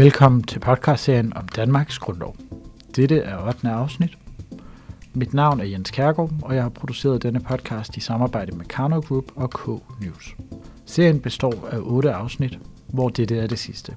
Velkommen til podcastserien om Danmarks Grundlov. Dette er 8. afsnit. Mit navn er Jens Kærgaard, og jeg har produceret denne podcast i samarbejde med Karno Group og K News. Serien består af 8 afsnit, hvor dette er det sidste.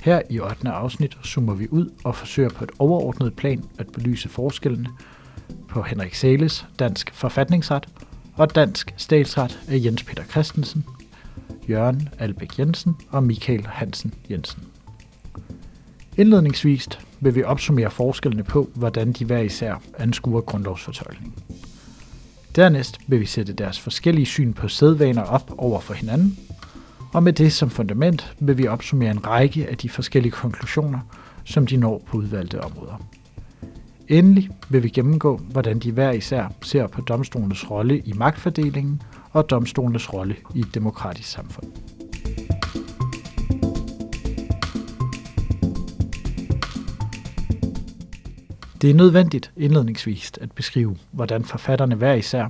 Her i 8. afsnit zoomer vi ud og forsøger på et overordnet plan at belyse forskellene på Henrik Sales dansk forfatningsret og dansk statsret af Jens Peter Christensen, Jørgen Albæk Jensen og Michael Hansen Jensen. Indledningsvis vil vi opsummere forskellene på, hvordan de hver især anskuer grundlovsfortolkning. Dernæst vil vi sætte deres forskellige syn på sædvaner op over for hinanden, og med det som fundament vil vi opsummere en række af de forskellige konklusioner, som de når på udvalgte områder. Endelig vil vi gennemgå, hvordan de hver især ser på domstolenes rolle i magtfordelingen og domstolenes rolle i et demokratisk samfund. Det er nødvendigt indledningsvis at beskrive, hvordan forfatterne hver især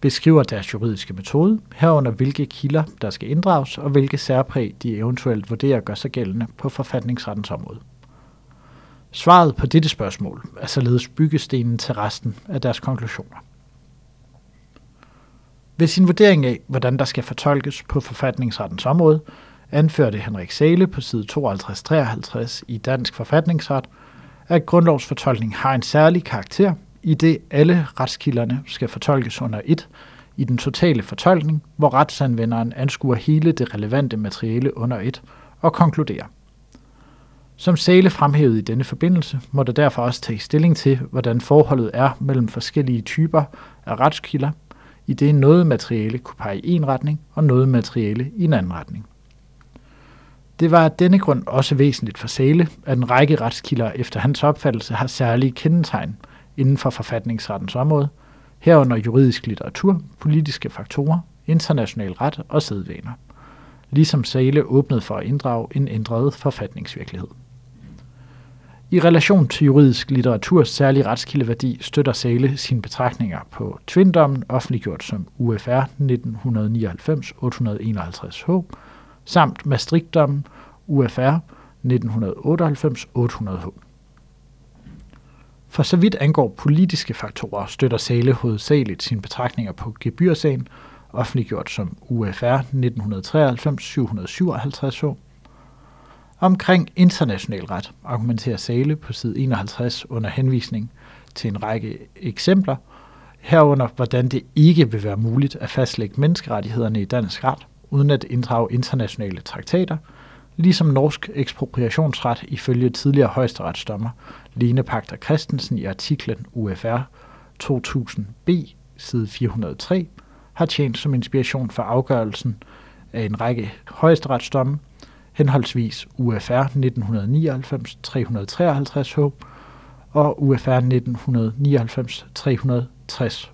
beskriver deres juridiske metode, herunder hvilke kilder, der skal inddrages, og hvilke særpræg de eventuelt vurderer gør sig gældende på forfatningsrettens område. Svaret på dette spørgsmål er således byggestenen til resten af deres konklusioner. Ved sin vurdering af, hvordan der skal fortolkes på forfatningsrettens område, anførte Henrik Sale på side 52-53 i Dansk Forfatningsret, at grundlovsfortolkning har en særlig karakter, i det alle retskilderne skal fortolkes under et, i den totale fortolkning, hvor retsanvenderen anskuer hele det relevante materiale under et og konkluderer. Som Sale fremhævede i denne forbindelse, må der derfor også tage stilling til, hvordan forholdet er mellem forskellige typer af retskilder, i det noget materiale kunne pege i en retning og noget materiale i en anden retning. Det var af denne grund også væsentligt for Sale, at en række retskilder efter hans opfattelse har særlige kendetegn inden for forfatningsrettens område, herunder juridisk litteratur, politiske faktorer, international ret og sædvaner. Ligesom Sale åbnede for at inddrage en ændret forfatningsvirkelighed. I relation til juridisk litteraturs særlige retskildeværdi støtter Sale sine betragtninger på Twindommen, offentliggjort som UFR 1999-851H, samt Maastrichtdommen, UFR 1998-800H. For så vidt angår politiske faktorer, støtter Sale hovedsageligt sine betragtninger på gebyrsagen, offentliggjort som UFR 1993-757H, Omkring international ret argumenterer Sale på side 51 under henvisning til en række eksempler, herunder hvordan det ikke vil være muligt at fastlægge menneskerettighederne i dansk ret, uden at inddrage internationale traktater, ligesom norsk ekspropriationsret ifølge tidligere højesteretsdommer Lene Pagter Christensen i artiklen UFR 2000b, side 403, har tjent som inspiration for afgørelsen af en række højesteretsdomme, henholdsvis UFR 1999-353H og UFR 1999-360H.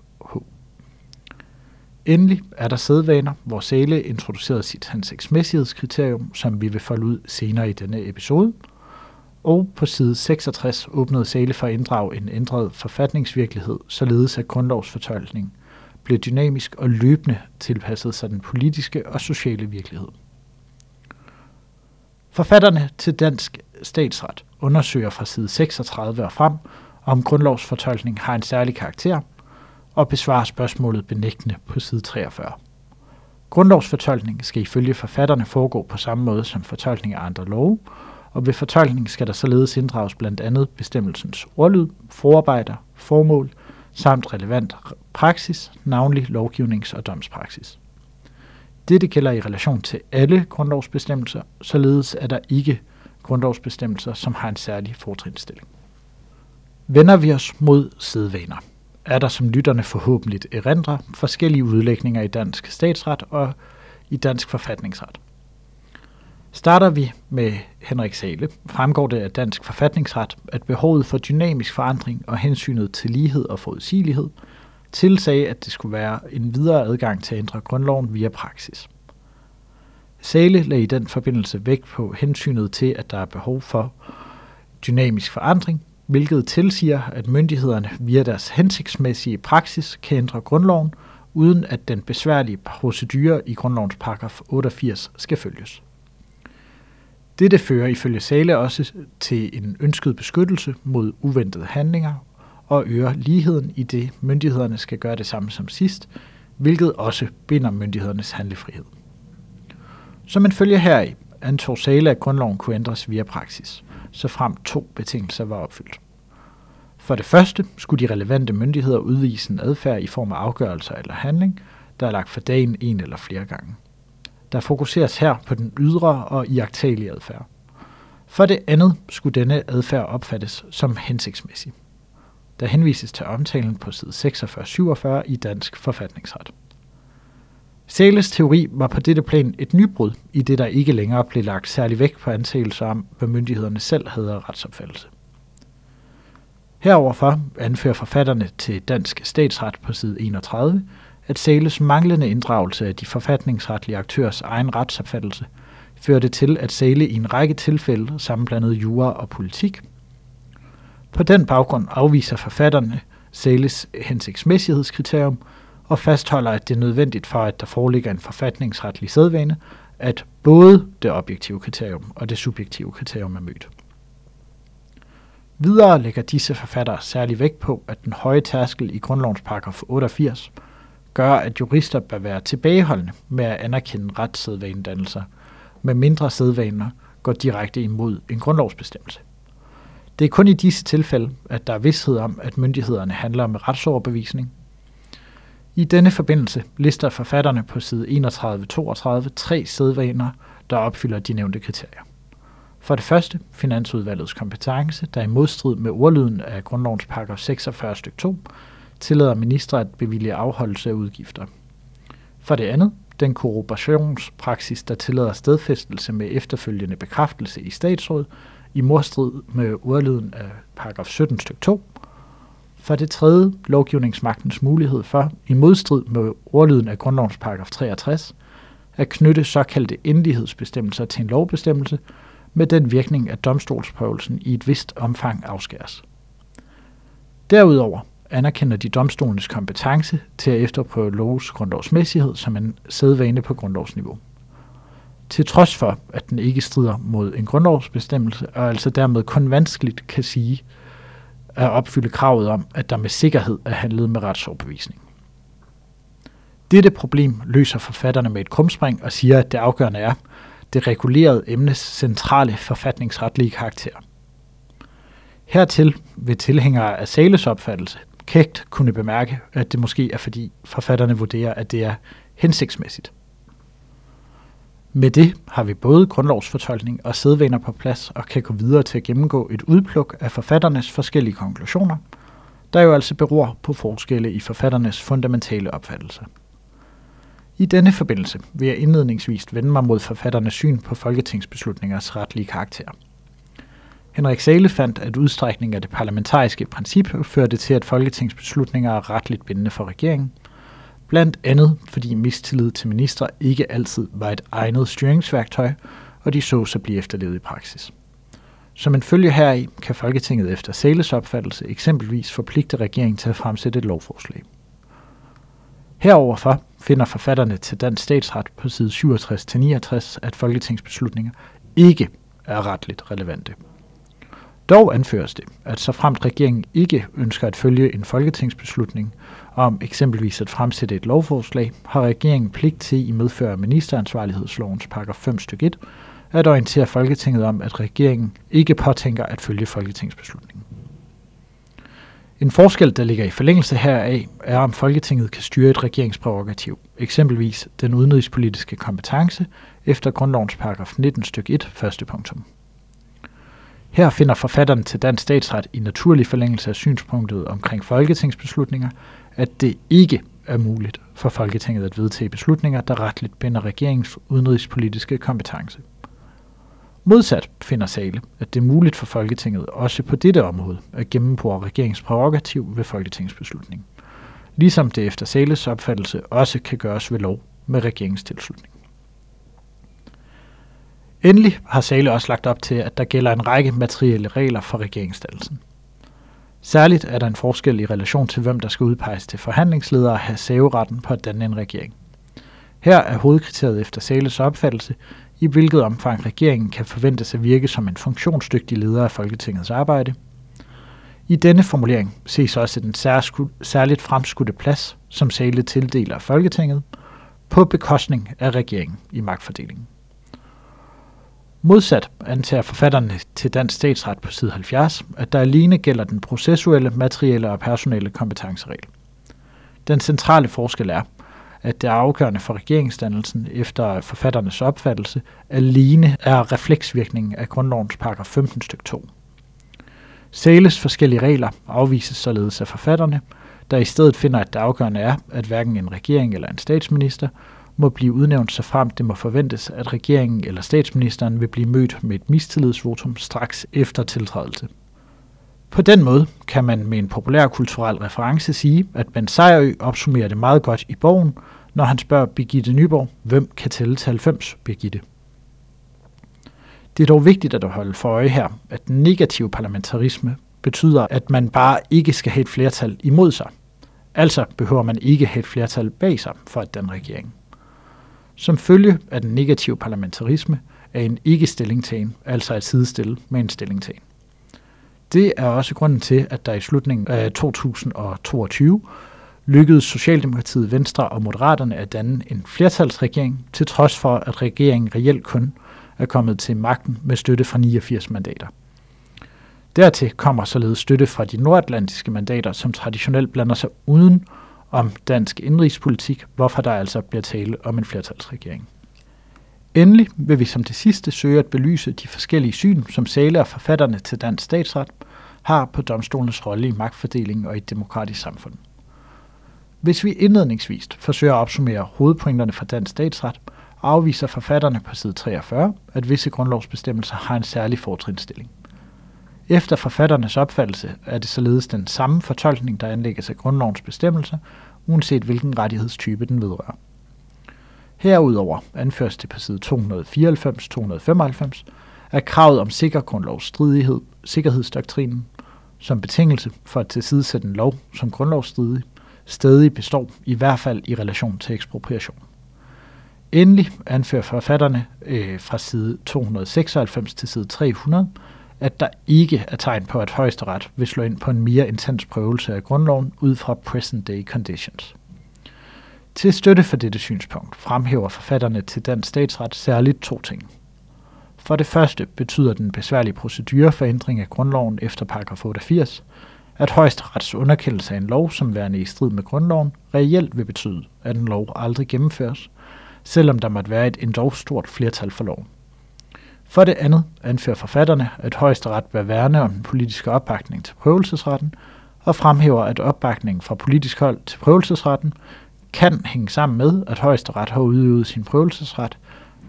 Endelig er der sædvaner, hvor Sæle introducerede sit hensigtsmæssighedskriterium, som vi vil folde ud senere i denne episode. Og på side 66 åbnede Sæle for at inddrage en ændret forfatningsvirkelighed, således at grundlovsfortolkning blev dynamisk og løbende tilpasset sig den politiske og sociale virkelighed. Forfatterne til Dansk Statsret undersøger fra side 36 og frem, om grundlovsfortolkning har en særlig karakter, og besvarer spørgsmålet benægtende på side 43. Grundlovsfortolkning skal ifølge forfatterne foregå på samme måde som fortolkning af andre love, og ved fortolkning skal der således inddrages blandt andet bestemmelsens ordlyd, forarbejder, formål samt relevant praksis, navnlig lovgivnings- og domspraksis. Dette gælder i relation til alle grundlovsbestemmelser, således er der ikke grundlovsbestemmelser, som har en særlig fortrinsstilling. Vender vi os mod sædvaner, er der som lytterne forhåbentlig erindrer forskellige udlægninger i dansk statsret og i dansk forfatningsret. Starter vi med Henrik Sale, fremgår det af dansk forfatningsret, at behovet for dynamisk forandring og hensynet til lighed og forudsigelighed – tilsagde, at det skulle være en videre adgang til at ændre grundloven via praksis. Sale lagde i den forbindelse vægt på hensynet til, at der er behov for dynamisk forandring, hvilket tilsiger, at myndighederne via deres hensigtsmæssige praksis kan ændre grundloven, uden at den besværlige procedure i grundlovens paragraf 88 skal følges. Dette fører ifølge Sale også til en ønsket beskyttelse mod uventede handlinger og øger ligheden i det, myndighederne skal gøre det samme som sidst, hvilket også binder myndighedernes handlefrihed. Som en følge heraf antog Sale, at grundloven kunne ændres via praksis, så frem to betingelser var opfyldt. For det første skulle de relevante myndigheder udvise en adfærd i form af afgørelser eller handling, der er lagt for dagen en eller flere gange. Der fokuseres her på den ydre og iagtagelige adfærd. For det andet skulle denne adfærd opfattes som hensigtsmæssig. Der henvises til omtalen på side 46-47 i Dansk Forfatningsret. Sæles teori var på dette plan et nybrud, i det der ikke længere blev lagt særlig vægt på antagelser om, hvad myndighederne selv havde retsopfattelse. Heroverfor anfører forfatterne til Dansk Statsret på side 31, at Sæles manglende inddragelse af de forfatningsretlige aktørs egen retsopfattelse førte til, at Sæle i en række tilfælde sammenblandede jura og politik. På den baggrund afviser forfatterne Sæles hensigtsmæssighedskriterium og fastholder, at det er nødvendigt for, at der foreligger en forfatningsretlig sædvane, at både det objektive kriterium og det subjektive kriterium er mødt. Videre lægger disse forfattere særlig vægt på, at den høje tærskel i grundlovens paragraf 88 gør, at jurister bør være tilbageholdende med at anerkende retssædvanedannelser, med mindre sædvaner går direkte imod en grundlovsbestemmelse. Det er kun i disse tilfælde, at der er vidshed om, at myndighederne handler med retsoverbevisning. I denne forbindelse lister forfatterne på side 31-32 tre sædvaner, der opfylder de nævnte kriterier. For det første, Finansudvalgets kompetence, der i modstrid med ordlyden af grundlovens paragraf 46 stykke 2, tillader minister at bevilge afholdelse af udgifter. For det andet, den korroborationspraksis, der tillader stedfæstelse med efterfølgende bekræftelse i statsråd, i modstrid med ordlyden af paragraf 17 stykke 2. For det tredje, lovgivningsmagtens mulighed for, i modstrid med ordlyden af grundlovens paragraf 63, at knytte såkaldte endelighedsbestemmelser til en lovbestemmelse, med den virkning, at domstolsprøvelsen i et vist omfang afskæres. Derudover anerkender de domstolens kompetence til at efterprøve lovs grundlovsmæssighed som en sædvane på grundlovsniveau. Til trods for, at den ikke strider mod en grundlovsbestemmelse, og altså dermed kun vanskeligt kan sige at opfylde kravet om, at der med sikkerhed er handlet med retsoverbevisning. Dette problem løser forfatterne med et krumspring og siger, at det afgørende er, det regulerede emnes centrale forfatningsretlige karakter. Hertil vil tilhængere af Sales opfattelse kægt kunne bemærke, at det måske er fordi forfatterne vurderer, at det er hensigtsmæssigt. Med det har vi både grundlovsfortolkning og sædvaner på plads og kan gå videre til at gennemgå et udpluk af forfatternes forskellige konklusioner, der jo altså beror på forskelle i forfatternes fundamentale opfattelse. I denne forbindelse vil jeg indledningsvis vende mig mod forfatternes syn på folketingsbeslutningers retlige karakter. Henrik Sale fandt, at udstrækning af det parlamentariske princip førte til, at folketingsbeslutninger er retligt bindende for regeringen, blandt andet fordi mistillid til ministre ikke altid var et egnet styringsværktøj, og de så sig blive efterlevet i praksis. Som en følge heraf kan Folketinget efter Sales opfattelse eksempelvis forpligte regeringen til at fremsætte et lovforslag. Heroverfor finder forfatterne til Dansk Statsret på side 67-69, at folketingsbeslutninger ikke er retligt relevante. Dog anføres det, at så fremt regeringen ikke ønsker at følge en folketingsbeslutning om eksempelvis at fremsætte et lovforslag, har regeringen pligt til i medfør af ministeransvarlighedslovens paragraf 5 stykke 1 at orientere Folketinget om, at regeringen ikke påtænker at følge folketingsbeslutningen. En forskel, der ligger i forlængelse heraf, er om Folketinget kan styre et regeringsprærogativ, eksempelvis den udenrigspolitiske kompetence efter grundlovens paragraf 19 stykke 1 første punktum. Her finder forfatteren til dansk statsret i naturlig forlængelse af synspunktet omkring folketingsbeslutninger, at det ikke er muligt for Folketinget at vedtage beslutninger, der retligt binder regeringens udenrigspolitiske kompetence. Modsat finder Sale, at det er muligt for Folketinget også på dette område at gennembore regeringens prærogativ ved folketingsbeslutning. Ligesom det efter Sales opfattelse også kan gøres ved lov med regeringens tilslutning. Endelig har Sale også lagt op til, at der gælder en række materielle regler for regeringsdannelsen. Særligt er der en forskel i relation til, hvem der skal udpeges til forhandlingsledere og have saveretten på at danne en regering. Her er hovedkriteriet efter Sales opfattelse i hvilket omfang regeringen kan forventes at virke som en funktionsdygtig leder af Folketingets arbejde. I denne formulering ses også den særligt fremskudte plads, som Sale tildeler Folketinget, på bekostning af regeringen i magtfordelingen. Modsat antager forfatterne til Dansk Statsret på side 70, at der alene gælder den processuelle, materielle og personelle kompetenceregel. Den centrale forskel er, at det afgørende for regeringsdannelsen efter forfatternes opfattelse alene er refleksvirkningen af grundlovens paragraf 15 stykke 2. Sales forskellige regler afvises således af forfatterne, der i stedet finder, at det afgørende er, at hverken en regering eller en statsminister må blive udnævnt, så frem det må forventes, at regeringen eller statsministeren vil blive mødt med et mistillidsvotum straks efter tiltrædelse. På den måde kan man med en populær kulturel reference sige, at Ben Sejerø opsummerer det meget godt i bogen, når han spørger Birgitte Nyborg, hvem kan tælle til 90, Birgitte? Det er dog vigtigt at holde for øje her, at den negative parlamentarisme betyder, at man bare ikke skal have et flertal imod sig. Altså behøver man ikke have et flertal bag sig for at den regering. Som følge af den negative parlamentarisme er en ikke-stillingtagen altså at sidestille med en stillingtagen. Det er også grunden til, at der i slutningen af 2022 lykkedes Socialdemokratiet, Venstre og Moderaterne at danne en flertalsregering, til trods for, at regeringen reelt kun er kommet til magten med støtte fra 89 mandater. Dertil kommer således støtte fra de nordatlantiske mandater, som traditionelt blander sig uden om dansk indrigspolitik, hvorfor der altså bliver tale om en flertalsregering. Endelig vil vi som det sidste søge at belyse de forskellige syn, som Sale og forfatterne til dansk statsret har på domstolens rolle i magtfordelingen og i et demokratisk samfund. Hvis vi indledningsvis forsøger at opsummere hovedpointerne fra dansk statsret, afviser forfatterne på side 43, at visse grundlovsbestemmelser har en særlig fortrinsstilling. Efter forfatternes opfattelse er det således den samme fortolkning, der anlægges af grundlovens bestemmelser, uanset hvilken rettighedstype den vedrører. Herudover anføres det på side 294-295, at kravet om sikker grundlovsstridighed, sikkerhedsdoktrinen, som betingelse for at tilsidesætte en lov som grundlovsstridig, stadig består, i hvert fald i relation til ekspropriation. Endelig anfører forfatterne øh, fra side 296 til side 300, at der ikke er tegn på, at højesteret vil slå ind på en mere intens prøvelse af grundloven ud fra present day conditions. Til støtte for dette synspunkt fremhæver forfatterne til den statsret særligt to ting. For det første betyder den besværlige procedure for ændring af grundloven efter paragraf 88, at højesterets underkendelse af en lov som værende i strid med grundloven reelt vil betyde, at en lov aldrig gennemføres, selvom der måtte være et endog stort flertal for loven. For det andet anfører forfatterne, at højesteret bør værne om den politiske opbakning til prøvelsesretten, og fremhæver, at opbakningen fra politisk hold til prøvelsesretten kan hænge sammen med, at højesteret har udøvet sin prøvelsesret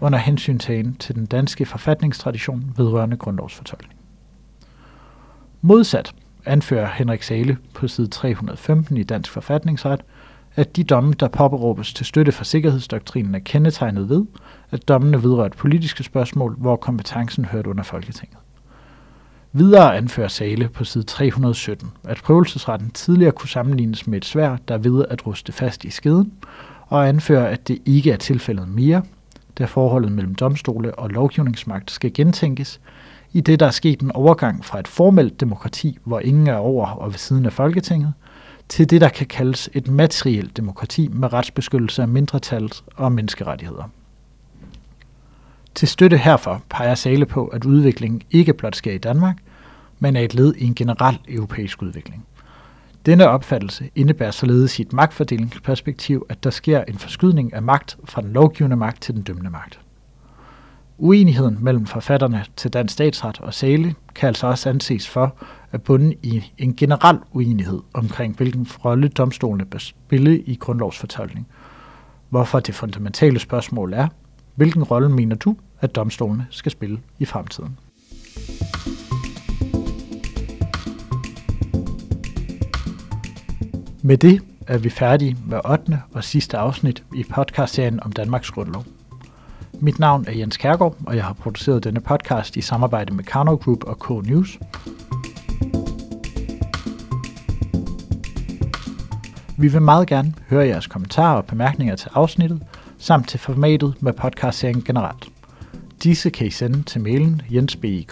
under hensyntagen til den danske forfatningstradition vedrørende grundlovsfortolkning. Modsat anfører Henrik Sale på side 315 i Dansk Forfatningsret, at de domme, der påberåbes til støtte for sikkerhedsdoktrinen, er kendetegnet ved, at dommene vedrører et politiske spørgsmål, hvor kompetencen hørte under Folketinget. Videre anfører Sale på side 317, at prøvelsesretten tidligere kunne sammenlignes med et svær, der ved at ruste fast i skeden, og anfører, at det ikke er tilfældet mere, da forholdet mellem domstole og lovgivningsmagt skal gentænkes, i det der er sket en overgang fra et formelt demokrati, hvor ingen er over og ved siden af Folketinget, til det, der kan kaldes et materielt demokrati med retsbeskyttelse af mindretals- og menneskerettigheder. Til støtte herfor peger Sale på, at udviklingen ikke blot sker i Danmark, men er et led i en generel europæisk udvikling. Denne opfattelse indebærer således i et magtfordelingsperspektiv, at der sker en forskydning af magt fra den lovgivende magt til den dømmende magt. Uenigheden mellem forfatterne til dansk statsret og Sale kan altså også anses for er bundet i en generel uenighed omkring, hvilken rolle domstolene bør spille i grundlovsfortolkning. Hvorfor det fundamentale spørgsmål er, hvilken rolle mener du, at domstolene skal spille i fremtiden? Med det er vi færdige med 8. og sidste afsnit i podcastserien om Danmarks Grundlov. Mit navn er Jens Kærgaard, og jeg har produceret denne podcast i samarbejde med Karnov Group og K-News. Vi vil meget gerne høre jeres kommentarer og bemærkninger til afsnittet, samt til formatet med podcastserien generelt. Disse kan I sende til mailen jensbik